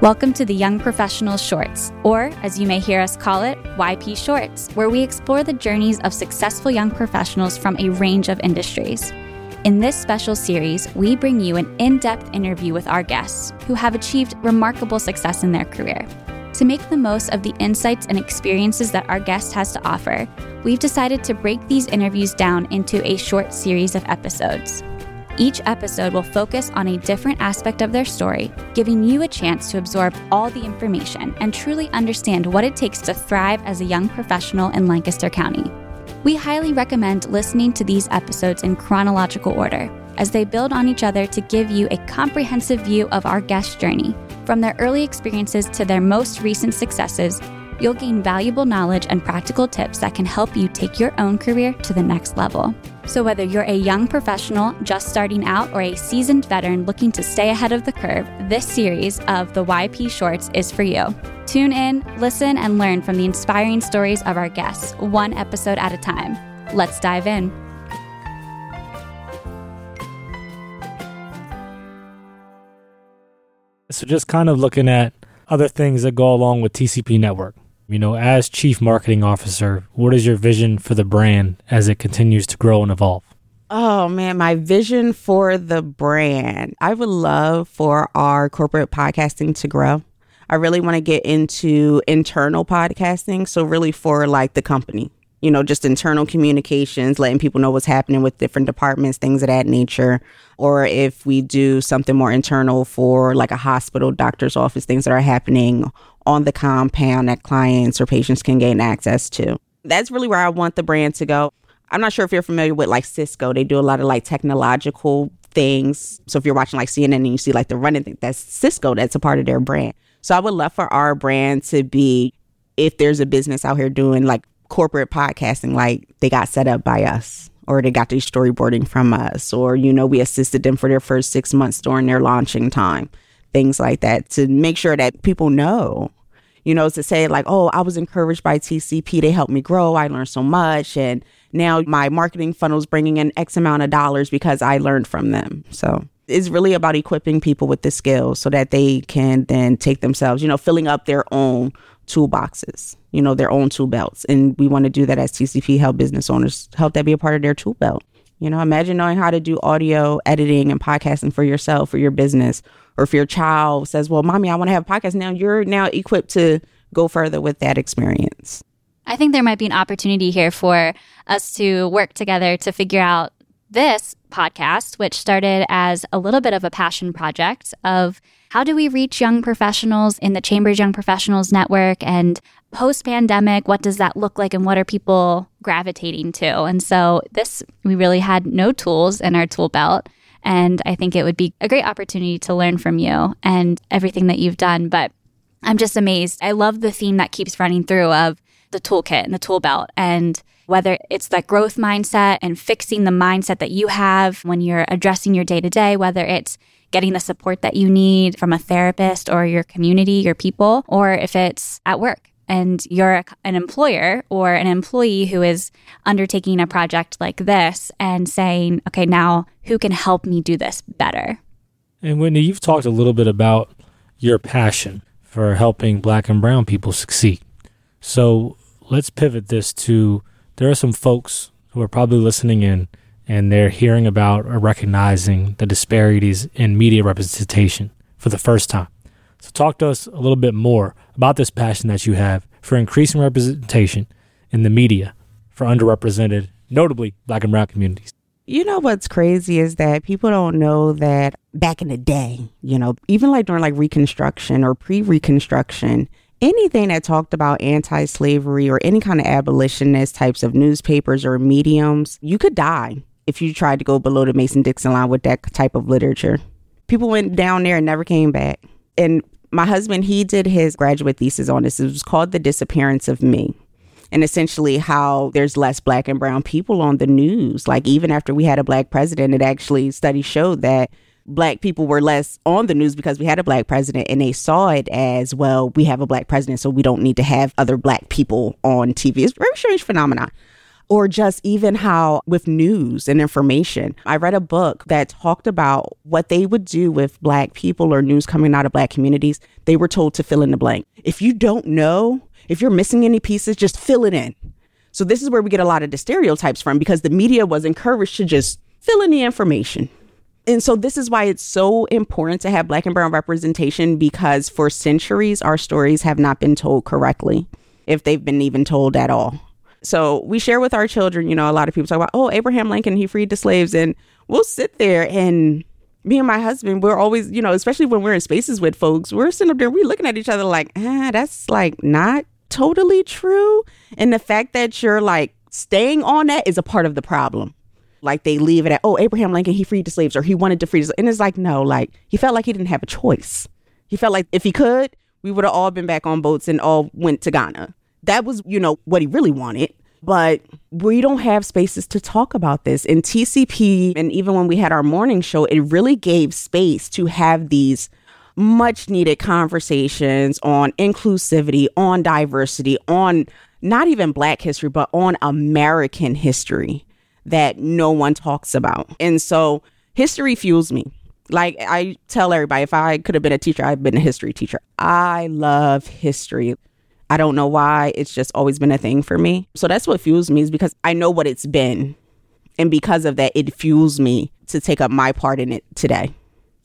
Welcome to the Young Professionals Shorts, or as you may hear us call it, YP Shorts, where we explore the journeys of successful young professionals from a range of industries. In this special series, we bring you an in depth interview with our guests who have achieved remarkable success in their career. To make the most of the insights and experiences that our guest has to offer, we've decided to break these interviews down into a short series of episodes. Each episode will focus on a different aspect of their story, giving you a chance to absorb all the information and truly understand what it takes to thrive as a young professional in Lancaster County. We highly recommend listening to these episodes in chronological order, as they build on each other to give you a comprehensive view of our guest journey from their early experiences to their most recent successes, you'll gain valuable knowledge and practical tips that can help you take your own career to the next level. So, whether you're a young professional just starting out or a seasoned veteran looking to stay ahead of the curve, this series of the YP Shorts is for you. Tune in, listen, and learn from the inspiring stories of our guests, one episode at a time. Let's dive in. So just kind of looking at other things that go along with TCP Network. You know, as Chief Marketing Officer, what is your vision for the brand as it continues to grow and evolve? Oh man, my vision for the brand. I would love for our corporate podcasting to grow. I really want to get into internal podcasting. So, really, for like the company, you know, just internal communications, letting people know what's happening with different departments, things of that nature. Or if we do something more internal for like a hospital, doctor's office, things that are happening on the compound that clients or patients can gain access to. That's really where I want the brand to go. I'm not sure if you're familiar with like Cisco. They do a lot of like technological things. So if you're watching like CNN and you see like the running thing, that's Cisco. That's a part of their brand. So I would love for our brand to be if there's a business out here doing like corporate podcasting like they got set up by us or they got their storyboarding from us or you know we assisted them for their first six months during their launching time things like that to make sure that people know you know to say like oh i was encouraged by tcp they helped me grow i learned so much and now my marketing funnel is bringing in x amount of dollars because i learned from them so it's really about equipping people with the skills so that they can then take themselves you know filling up their own toolboxes, you know, their own tool belts. And we want to do that as TCP help business owners, help that be a part of their tool belt. You know, imagine knowing how to do audio editing and podcasting for yourself, for your business, or if your child says, Well, mommy, I want to have a podcast. Now you're now equipped to go further with that experience. I think there might be an opportunity here for us to work together to figure out this podcast, which started as a little bit of a passion project of how do we reach young professionals in the Chambers Young Professionals Network and post pandemic, what does that look like and what are people gravitating to? And so this, we really had no tools in our tool belt. And I think it would be a great opportunity to learn from you and everything that you've done. But I'm just amazed. I love the theme that keeps running through of the toolkit and the tool belt and whether it's that growth mindset and fixing the mindset that you have when you're addressing your day to day, whether it's getting the support that you need from a therapist or your community, your people, or if it's at work and you're an employer or an employee who is undertaking a project like this and saying, okay, now who can help me do this better? And Whitney, you've talked a little bit about your passion for helping black and brown people succeed. So let's pivot this to there are some folks who are probably listening in and they're hearing about or recognizing the disparities in media representation for the first time. So, talk to us a little bit more about this passion that you have for increasing representation in the media for underrepresented, notably black and brown communities. You know what's crazy is that people don't know that back in the day, you know, even like during like Reconstruction or pre Reconstruction, anything that talked about anti slavery or any kind of abolitionist types of newspapers or mediums, you could die if you tried to go below the Mason Dixon line with that type of literature. People went down there and never came back. And my husband, he did his graduate thesis on this. It was called The Disappearance of Me. And essentially, how there's less black and brown people on the news. Like, even after we had a black president, it actually, studies showed that black people were less on the news because we had a black president and they saw it as well we have a black president so we don't need to have other black people on tv it's a very strange phenomenon or just even how with news and information. I read a book that talked about what they would do with black people or news coming out of black communities. They were told to fill in the blank. If you don't know, if you're missing any pieces, just fill it in. So this is where we get a lot of the stereotypes from because the media was encouraged to just fill in the information. And so this is why it's so important to have black and brown representation because for centuries our stories have not been told correctly if they've been even told at all. So we share with our children, you know, a lot of people talk about, oh, Abraham Lincoln, he freed the slaves. And we'll sit there and me and my husband, we're always, you know, especially when we're in spaces with folks, we're sitting up there, we're looking at each other like, ah, that's like not totally true. And the fact that you're like staying on that is a part of the problem. Like they leave it at, oh, Abraham Lincoln, he freed the slaves or he wanted to free the slaves. And it's like, no, like he felt like he didn't have a choice. He felt like if he could, we would have all been back on boats and all went to Ghana. That was, you know, what he really wanted. But we don't have spaces to talk about this. In TCP, and even when we had our morning show, it really gave space to have these much needed conversations on inclusivity, on diversity, on not even Black history, but on American history that no one talks about. And so history fuels me. Like I tell everybody, if I could have been a teacher, I'd been a history teacher. I love history. I don't know why. It's just always been a thing for me. So that's what fuels me is because I know what it's been. And because of that, it fuels me to take up my part in it today.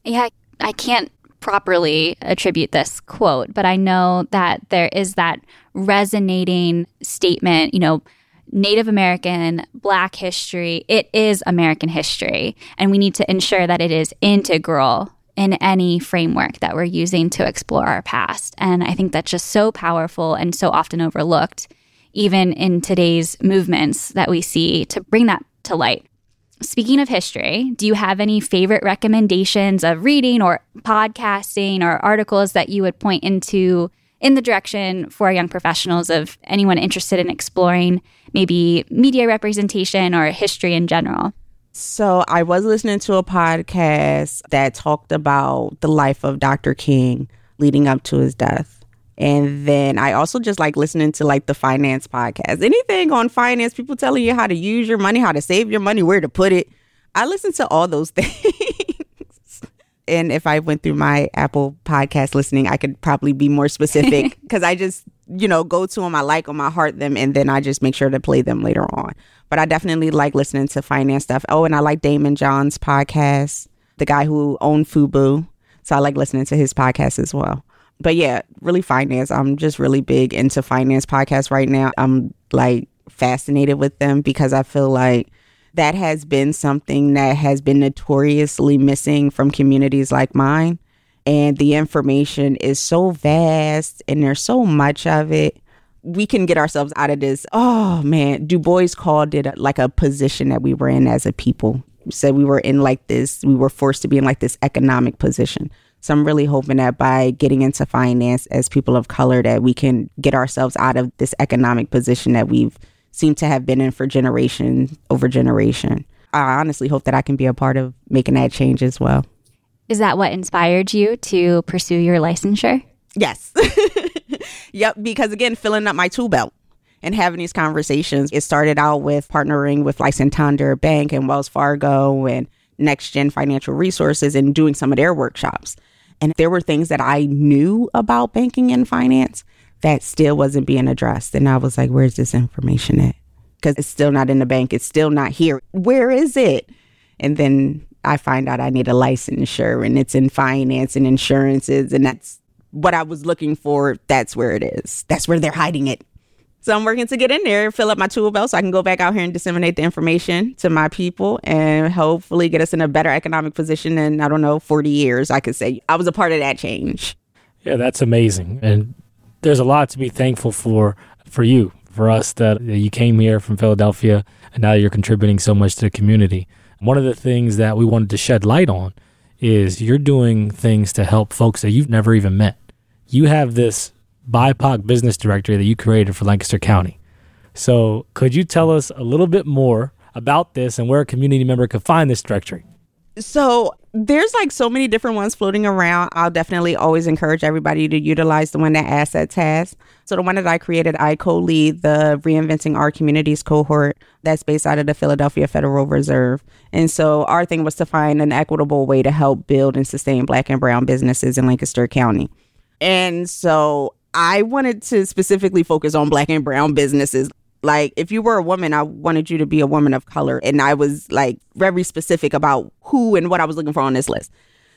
Yeah, I can't properly attribute this quote, but I know that there is that resonating statement, you know, Native American, Black history, it is American history. And we need to ensure that it is integral in any framework that we're using to explore our past. And I think that's just so powerful and so often overlooked, even in today's movements that we see to bring that to light. Speaking of history, do you have any favorite recommendations of reading or podcasting or articles that you would point into in the direction for young professionals of anyone interested in exploring maybe media representation or history in general? So I was listening to a podcast that talked about the life of Dr. King leading up to his death. And then I also just like listening to like the finance podcast. Anything on finance, people telling you how to use your money, how to save your money, where to put it. I listen to all those things. and if I went through my Apple podcast listening, I could probably be more specific because I just, you know, go to them, I like them, I heart them, and then I just make sure to play them later on. But I definitely like listening to finance stuff. Oh, and I like Daymond John's podcast, the guy who owned Fubu. So I like listening to his podcast as well. But yeah, really finance. I'm just really big into finance podcasts right now. I'm like fascinated with them because I feel like that has been something that has been notoriously missing from communities like mine. And the information is so vast and there's so much of it. We can get ourselves out of this. Oh man, Du Bois called it like a position that we were in as a people. Said we were in like this, we were forced to be in like this economic position. So I'm really hoping that by getting into finance as people of color, that we can get ourselves out of this economic position that we've seemed to have been in for generation over generation. I honestly hope that I can be a part of making that change as well. Is that what inspired you to pursue your licensure? Yes. yep. Because again, filling up my tool belt and having these conversations, it started out with partnering with like Santander Bank and Wells Fargo and Next Gen Financial Resources and doing some of their workshops. And there were things that I knew about banking and finance that still wasn't being addressed. And I was like, where's this information at? Because it's still not in the bank. It's still not here. Where is it? And then I find out I need a licensure and it's in finance and insurances. And that's what I was looking for. That's where it is. That's where they're hiding it. So I'm working to get in there, fill up my tool belt so I can go back out here and disseminate the information to my people and hopefully get us in a better economic position in, I don't know, 40 years. I could say I was a part of that change. Yeah, that's amazing. And there's a lot to be thankful for for you, for us that you came here from Philadelphia and now you're contributing so much to the community. One of the things that we wanted to shed light on is you're doing things to help folks that you've never even met. You have this BIPOC business directory that you created for Lancaster County. So, could you tell us a little bit more about this and where a community member could find this directory? So, there's like so many different ones floating around. I'll definitely always encourage everybody to utilize the one that Assets has. So the one that I created, I co-lead the Reinventing Our Communities cohort that's based out of the Philadelphia Federal Reserve. And so our thing was to find an equitable way to help build and sustain black and brown businesses in Lancaster County. And so I wanted to specifically focus on black and brown businesses. Like, if you were a woman, I wanted you to be a woman of color. And I was like very specific about who and what I was looking for on this list.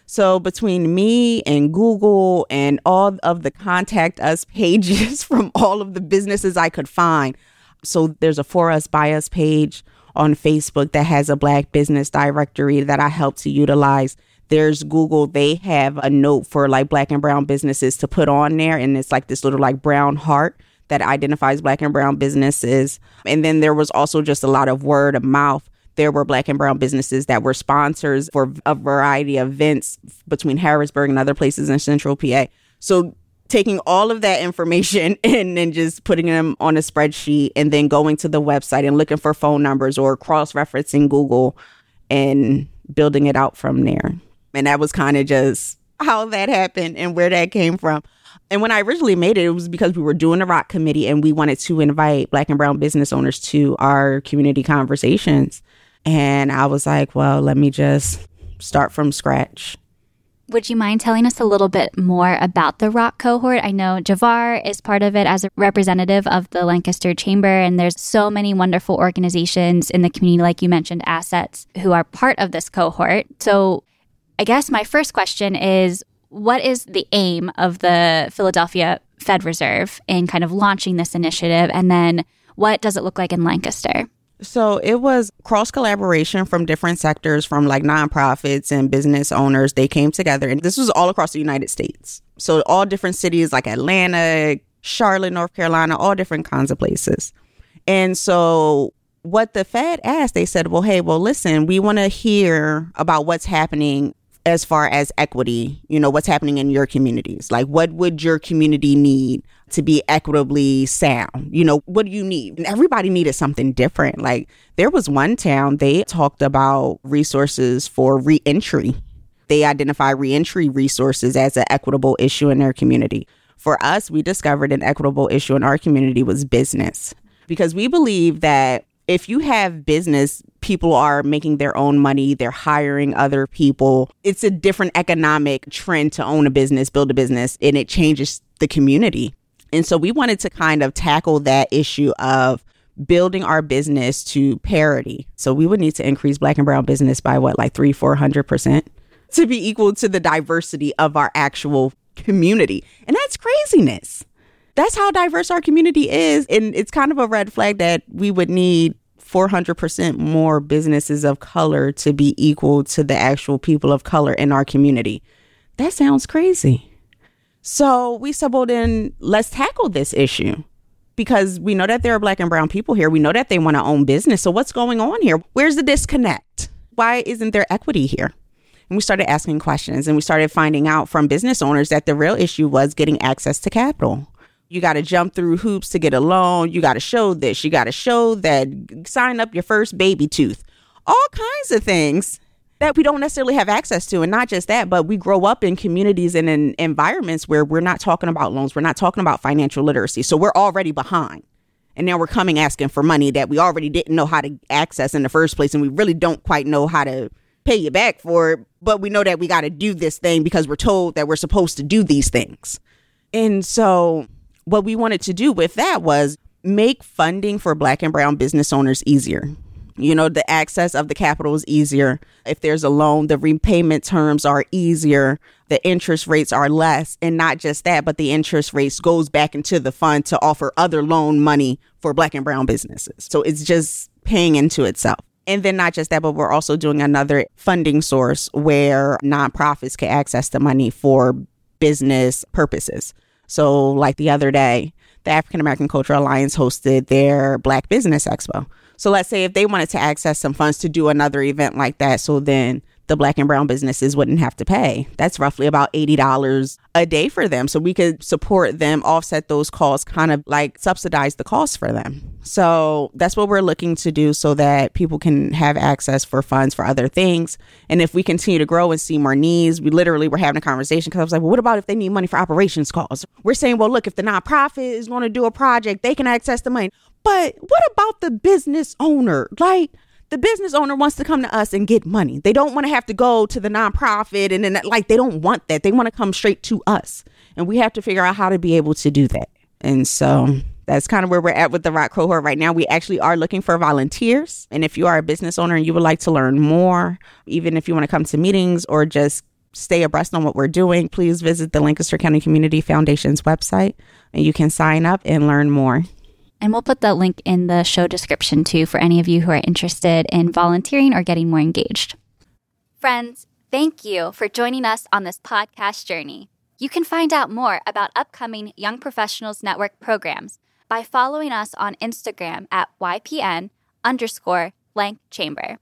So, between me and Google and all of the contact us pages from all of the businesses I could find. So, there's a For Us By Us page on Facebook that has a black business directory that I help to utilize. There's Google, they have a note for like black and brown businesses to put on there. And it's like this little like brown heart that identifies black and brown businesses. And then there was also just a lot of word of mouth. There were black and brown businesses that were sponsors for a variety of events between Harrisburg and other places in central PA. So taking all of that information and then just putting them on a spreadsheet and then going to the website and looking for phone numbers or cross referencing Google and building it out from there. And that was kind of just how that happened and where that came from. And when I originally made it, it was because we were doing a ROC committee and we wanted to invite black and brown business owners to our community conversations. And I was like, well, let me just start from scratch. Would you mind telling us a little bit more about the ROC cohort? I know Javar is part of it as a representative of the Lancaster Chamber, and there's so many wonderful organizations in the community, like you mentioned, Assets, who are part of this cohort. So I guess my first question is what is the aim of the Philadelphia Fed Reserve in kind of launching this initiative? And then what does it look like in Lancaster? So it was cross collaboration from different sectors, from like nonprofits and business owners. They came together, and this was all across the United States. So all different cities like Atlanta, Charlotte, North Carolina, all different kinds of places. And so what the Fed asked, they said, well, hey, well, listen, we want to hear about what's happening as far as equity, you know, what's happening in your communities. Like, what would your community need to be equitably sound? You know, what do you need? And everybody needed something different. Like, there was one town, they talked about resources for reentry. They identify reentry resources as an equitable issue in their community. For us, we discovered an equitable issue in our community was business because we believe that if you have business, people are making their own money, they're hiring other people. It's a different economic trend to own a business, build a business, and it changes the community. And so we wanted to kind of tackle that issue of building our business to parity. So we would need to increase black and brown business by what, like three, four hundred percent to be equal to the diversity of our actual community. And that's craziness that's how diverse our community is. And it's kind of a red flag that we would need 400% more businesses of color to be equal to the actual people of color in our community. That sounds crazy. So we well, then let's tackle this issue because we know that there are black and brown people here. We know that they want to own business. So what's going on here? Where's the disconnect? Why isn't there equity here? And we started asking questions and we started finding out from business owners that the real issue was getting access to capital. You got to jump through hoops to get a loan. You got to show this. You got to show that, sign up your first baby tooth. All kinds of things that we don't necessarily have access to. And not just that, but we grow up in communities and in environments where we're not talking about loans. We're not talking about financial literacy. So we're already behind. And now we're coming asking for money that we already didn't know how to access in the first place. And we really don't quite know how to pay you back for it. But we know that we got to do this thing because we're told that we're supposed to do these things. And so what we wanted to do with that was make funding for black and brown business owners easier. You know, the access of the capital is easier. If there's a loan, the repayment terms are easier. The interest rates are less. And not just that, but the interest rates goes back into the fund to offer other loan money for black and brown businesses. So it's just paying into itself. And then not just that, but we're also doing another funding source where nonprofits can access the money for business purposes. So, like the other day, the African American Cultural Alliance hosted their Black Business Expo. So, let's say if they wanted to access some funds to do another event like that, so then the black and brown businesses wouldn't have to pay. That's roughly about $80 a day for them. So we could support them, offset those costs, kind of like subsidize the cost for them. So that's what we're looking to do so that people can have access for funds for other things. And if we continue to grow and see more needs, we literally were having a conversation because I was like, well, what about if they need money for operations costs? We're saying, well, look, if the nonprofit is going to do a project, they can access the money. But what about the business owner? Like, the business owner wants to come to us and get money. They don't want to have to go to the nonprofit and then like they don't want that. They want to come straight to us. And we have to figure out how to be able to do that. And so that's kind of where we're at with the ROC cohort right now. We actually are looking for volunteers. And if you are a business owner and you would like to learn more, even if you want to come to meetings or just stay abreast on what we're doing, please visit the Lancaster County Community Foundation's website and you can sign up and learn more. And we'll put the link in the show description too for any of you who are interested in volunteering or getting more engaged. Friends, thank you for joining us on this podcast journey. You can find out more about upcoming Young Professionals Network programs by following us on Instagram at YPN underscore Lanc Chamber.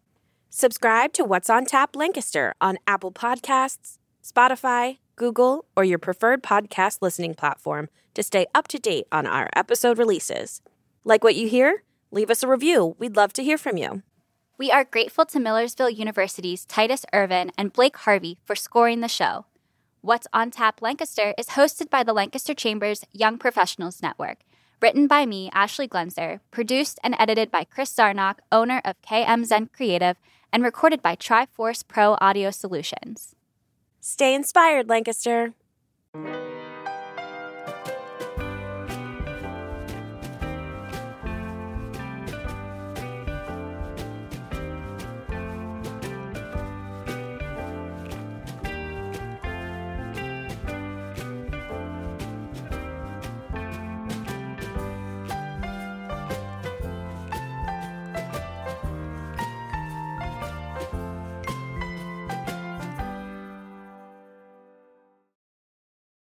Subscribe to What's on Tap Lancaster on Apple Podcasts, Spotify, Google, or your preferred podcast listening platform to stay up to date on our episode releases. Like what you hear? Leave us a review. We'd love to hear from you. We are grateful to Millersville University's Titus Irvin and Blake Harvey for scoring the show. What's on Tap Lancaster is hosted by the Lancaster Chambers Young Professionals Network. Written by me, Ashley Glensor, produced and edited by Chris Zarnock, owner of KMZen Creative, and recorded by Triforce Pro Audio Solutions. Stay inspired, Lancaster.